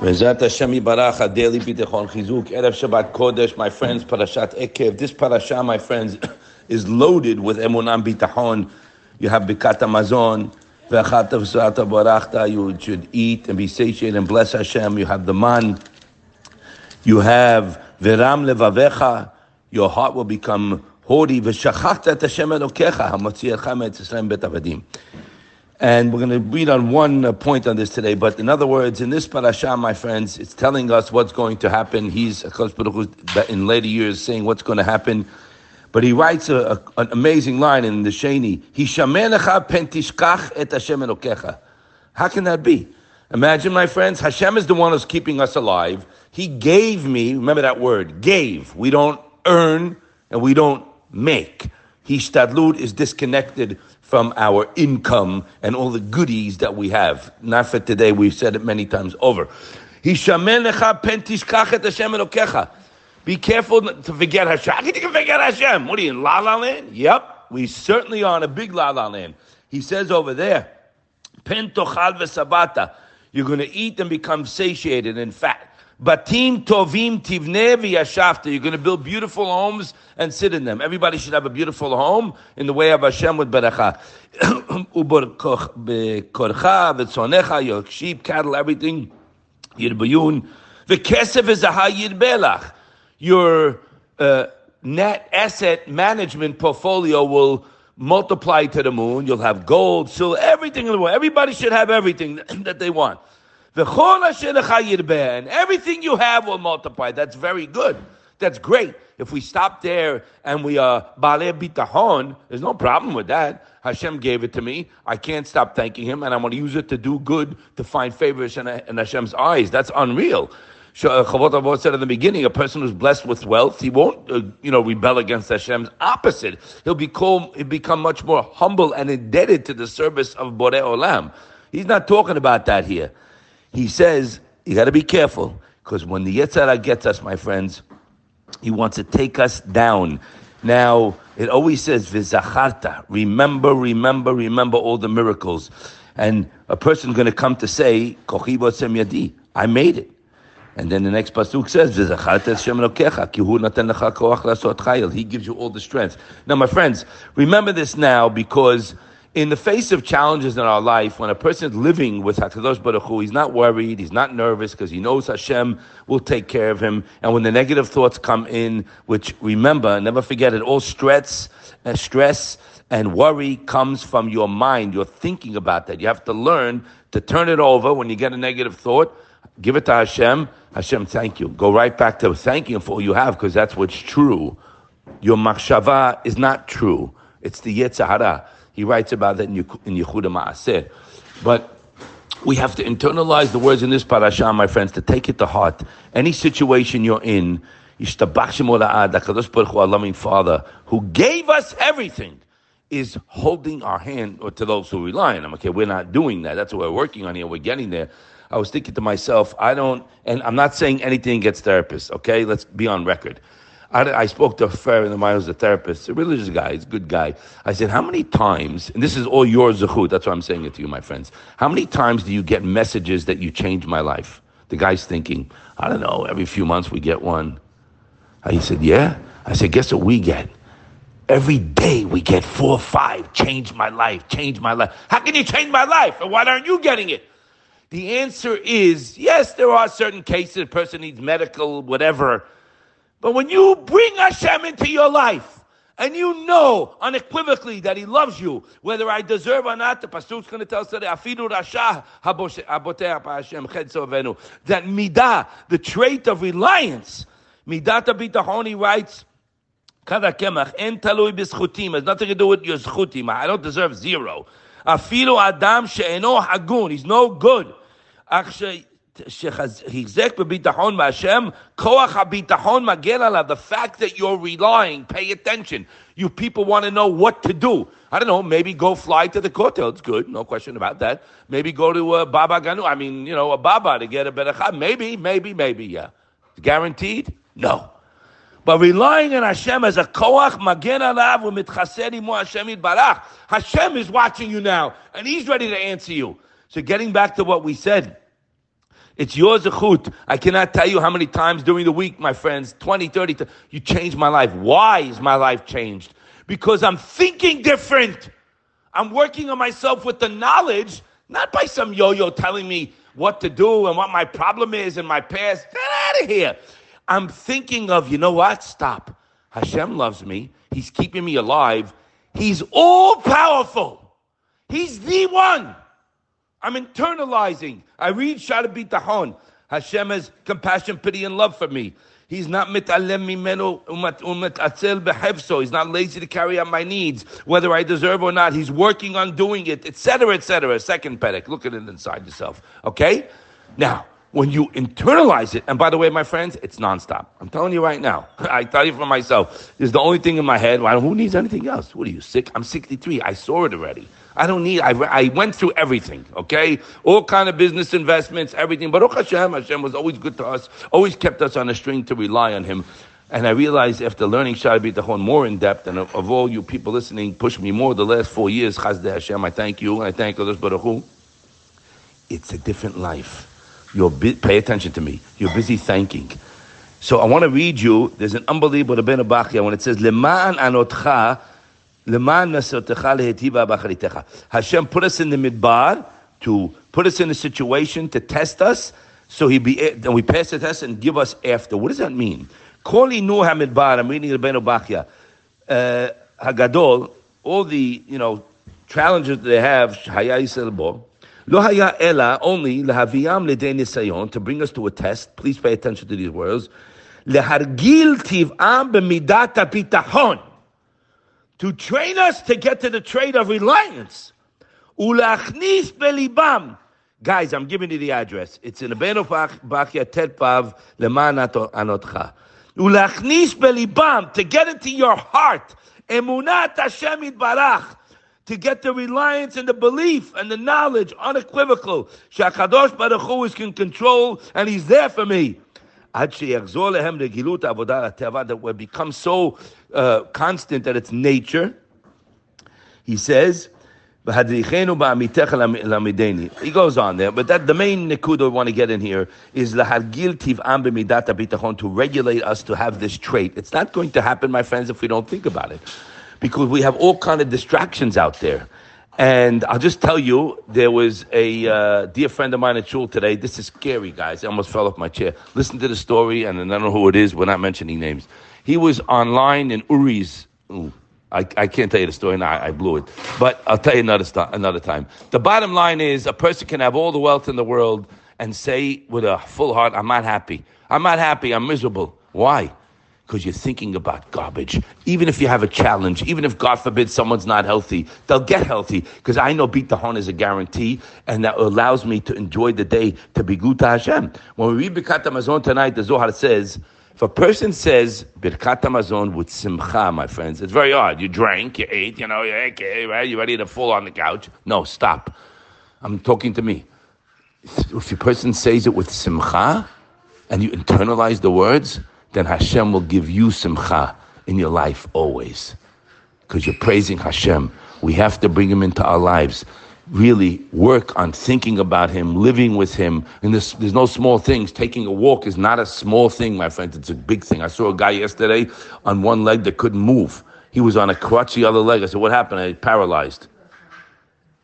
Bezat Hashem Yibarach, daily bitachon chizuk, erev Shabbat Kodesh, my friends, Parashat Ekev. This parasha, my friends, is loaded with emunam bitachon. You have Birkat Hamazon, ve'achat v'sata barachta. You should eat and be satiated and bless Hashem. You have the man. You have veram levavecha. Your heart will become haughty. V'shachachta et Hashem Elokecha, hamotzi et Yisrael bet. And we're going to read on one uh, point on this today. But in other words, in this parasha, my friends, it's telling us what's going to happen. He's in later years saying what's going to happen. But he writes a, a, an amazing line in the Sheni. Elokecha. How can that be? Imagine, my friends, Hashem is the one who's keeping us alive. He gave me, remember that word, gave. We don't earn and we don't make. Hishtadlut is disconnected from our income and all the goodies that we have. Not for today, we've said it many times over. Be careful to forget Hashem. How can forget Hashem? What are you in La La Land? Yep, we certainly are in a big La La Land. He says over there. You're going to eat and become satiated and fat. Batim tovim tivne v'yashafta. You're going to build beautiful homes and sit in them. Everybody should have a beautiful home in the way of Hashem with beracha. Uber korcha v'tzonecha, your sheep, cattle, everything. Yirbayun. The kesef is a belach. Your uh, net asset management portfolio will multiply to the moon. You'll have gold, silver, everything in the world. Everybody should have everything that they want. The and everything you have will multiply. That's very good. That's great. If we stop there and we are bale bitahon, there's no problem with that. Hashem gave it to me. I can't stop thanking Him, and I want to use it to do good, to find favors in, in Hashem's eyes. That's unreal. Uh, Chavot Avot said in the beginning, a person who's blessed with wealth, he won't, uh, you know, rebel against Hashem's opposite. He'll become, he'll become much more humble and indebted to the service of Borei Olam. He's not talking about that here he says you got to be careful because when the Yetzer Hara gets us, my friends, he wants to take us down. Now, it always says, Vizacharta, remember, remember, remember all the miracles. And a person's going to come to say, yadi, I made it. And then the next pasuk says, He gives you all the strength. Now, my friends, remember this now because in the face of challenges in our life, when a person is living with Hakadosh Baruch Hu, he's not worried, he's not nervous because he knows Hashem will take care of him. And when the negative thoughts come in, which remember, never forget it, all stress, uh, stress and worry comes from your mind. You're thinking about that. You have to learn to turn it over when you get a negative thought. Give it to Hashem. Hashem, thank you. Go right back to thanking Him for all you have because that's what's true. Your machshava is not true. It's the Yetzer Hara. He writes about that in, Yehuda Maaseh. But we have to internalize the words in this parasha, my friends, to take it to heart. Any situation you're in, our loving Father, who gave us everything, is holding our hand or to those who rely on him. Okay, we're not doing that. That's what we're working on here. We're getting there. I was thinking to myself, I don't, and I'm not saying anything against therapists, okay? Let's be on record. I, I spoke to a friend of mine who's a therapist, a religious guy, he's a good guy. I said, How many times, and this is all your zechut, that's why I'm saying it to you, my friends. How many times do you get messages that you changed my life? The guy's thinking, I don't know, every few months we get one. He said, Yeah. I said, Guess what we get? Every day we get four or five. Change my life, change my life. How can you change my life? And why aren't you getting it? The answer is yes, there are certain cases, a person needs medical, whatever but when you bring Hashem into your life, and you know unequivocally that He loves you, whether I deserve or not, the Pasuk's going to tell us today, Afidu Rasha Hashem that midah, the trait of reliance, midat bitachon, he writes, Kada kemach, en has nothing to do with your schutim. I don't deserve zero. Afilu adam she'eno hagun, he's no good. The fact that you're relying, pay attention. You people want to know what to do. I don't know, maybe go fly to the Kotel. It's good, no question about that. Maybe go to a uh, Baba Ganu. I mean, you know, a Baba to get a better Maybe, maybe, maybe, yeah. Guaranteed? No. But relying on Hashem as a koach magen alav u'mitchaser Hashem yitbarach. Hashem is watching you now, and He's ready to answer you. So getting back to what we said, It's your zechut. I cannot tell you how many times during the week, my friends, 20, 30, you changed my life. Why is my life changed? Because I'm thinking different. I'm working on myself with the knowledge, not by some yo-yo telling me what to do and what my problem is and my past. Get out of here. I'm thinking of, you know what? Stop. Hashem loves me. He's keeping me alive. He's all powerful. He's the one. I'm internalizing. I read Shara Bitahon. Hashem has compassion, pity, and love for me. He's not mitalem mimenu umatzel behefso. He's not lazy to carry out my needs, whether I deserve or not. He's working on doing it, etc., etc. Second pedic. Look at it inside yourself. Okay? Now, when you internalize it, and by the way, my friends, it's nonstop. I'm telling you right now. I tell you for myself. It's the only thing in my head. Well, who needs anything else? What are you sick? I'm 63. I saw it already. I don't need. I, I went through everything. Okay, all kind of business investments, everything. But Hashem, Hashem was always good to us. Always kept us on a string to rely on Him. And I realized after learning Shara Bitachon more in depth, and of, of, all you people listening, pushed me more the last four years. Chazdei Hashem, I thank you, and I thank others, Baruch Hu. It's a different life. You're pay attention to me. You're busy thanking. So I want to read you. There's an unbelievable Rabbeinu Bachya when it says Leman anotcha, Leman lehetiva. Hashem put us in the midbar to put us in a situation to test us. So he be and we pass the test and give us after. What does that mean? Koli nu hamidbar. I'm reading Rabbeinu Bachya. Uh, Hagadol. All the you know challenges they have. Haya Yisrael Lo haya ela, only lehaviam l'dei sayon to bring us to a test. Please pay attention to these words. Lehargil tiv'am b'midat ha'bitachon. To train us to get to the trade of reliance. Ulachnis belibam. Guys, I'm giving you the address. It's in the Benofach Bachya Tetpav Leman Anotcha. Ulachnis belibam, to get into your heart. Emunat Hashem Barach to get the reliance and the belief and the knowledge unequivocal. Shakadosh Baruch Hu is in control and He's there for me. That will become so uh, constant that it's nature. He says, he goes on there, but that the main nikuda we want to get in here is to regulate us to have this trait. It's not going to happen, my friends, if we don't think about it because we have all kind of distractions out there. And I'll just tell you, there was a uh, dear friend of mine at Shul today. This is scary, guys. I almost fell off my chair. Listen to the story, and I don't know who it is. We're not mentioning names. He was online in Uri's. Ooh, I, I can't tell you the story now. I, I blew it. But I'll tell you another, st- another time. The bottom line is a person can have all the wealth in the world and say with a full heart, I'm not happy. I'm not happy. I'm miserable. Why? Because you're thinking about garbage. Even if you have a challenge, even if God forbid someone's not healthy, they'll get healthy because I know bitachon is a guarantee, and that allows me to enjoy the day to be good to Hashem. When we read Birkat Hamazon tonight, the Zohar says. If a person says Birkat Hamazon with simcha, my friends, it's very odd. You drank, you ate, you know, you're okay, right? You're ready to fall on the couch. No, stop. I'm talking to me. If a person says it with simcha and you internalize the words, then Hashem will give you simcha in your life always. Because you're praising Hashem. We have to bring Him into our lives. Really work on thinking about Him, living with Him. And there's, there's no small things. Taking a walk is not a small thing, my friends. It's a big thing. I saw a guy yesterday on one leg that couldn't move. He was on a crutch, the other leg. I said, What happened? I paralyzed.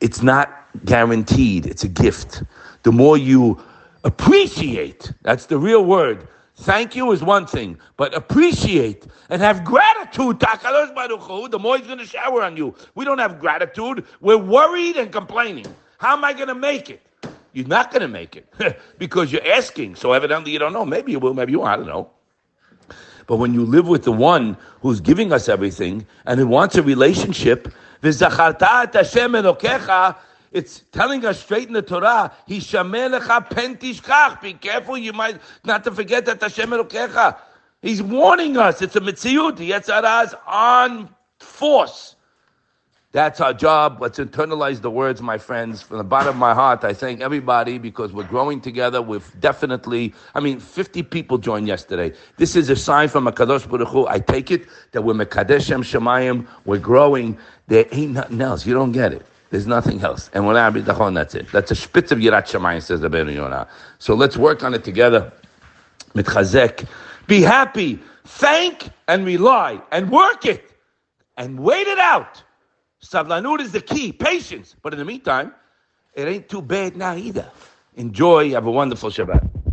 It's not guaranteed, it's a gift. The more you appreciate, that's the real word, Thank you is one thing, but appreciate and have gratitude. The more he's going to shower on you. We don't have gratitude. We're worried and complaining. How am I going to make it? You're not going to make it because you're asking. So evidently you don't know. Maybe you will, maybe you won't. I don't know. But when you live with the one who's giving us everything and who wants a relationship, it's telling us straight in the Torah, Hishamelecha pentishkach. Be careful, you might not to forget that Hashem Elokecha. He's warning us. It's a mitziyut. Yetzirah is on force. That's our job. Let's internalize the words, my friends. From the bottom of my heart, I thank everybody because we're growing together. We've definitely, I mean, 50 people joined yesterday. This is a sign from Kadosh Baruch Hu. I take it that we're Mekadesh Shemayim. We're growing. There ain't nothing else. You don't get it. There's nothing else. And when I that's it. That's a spitz of Yirat Shamayim, says the Ben Yonah. So let's work on it together. Mitchazek. Be happy. Thank and rely and work it and wait it out. Savlanut is the key. Patience. But in the meantime, it ain't too bad now either. Enjoy. Have a wonderful Shabbat.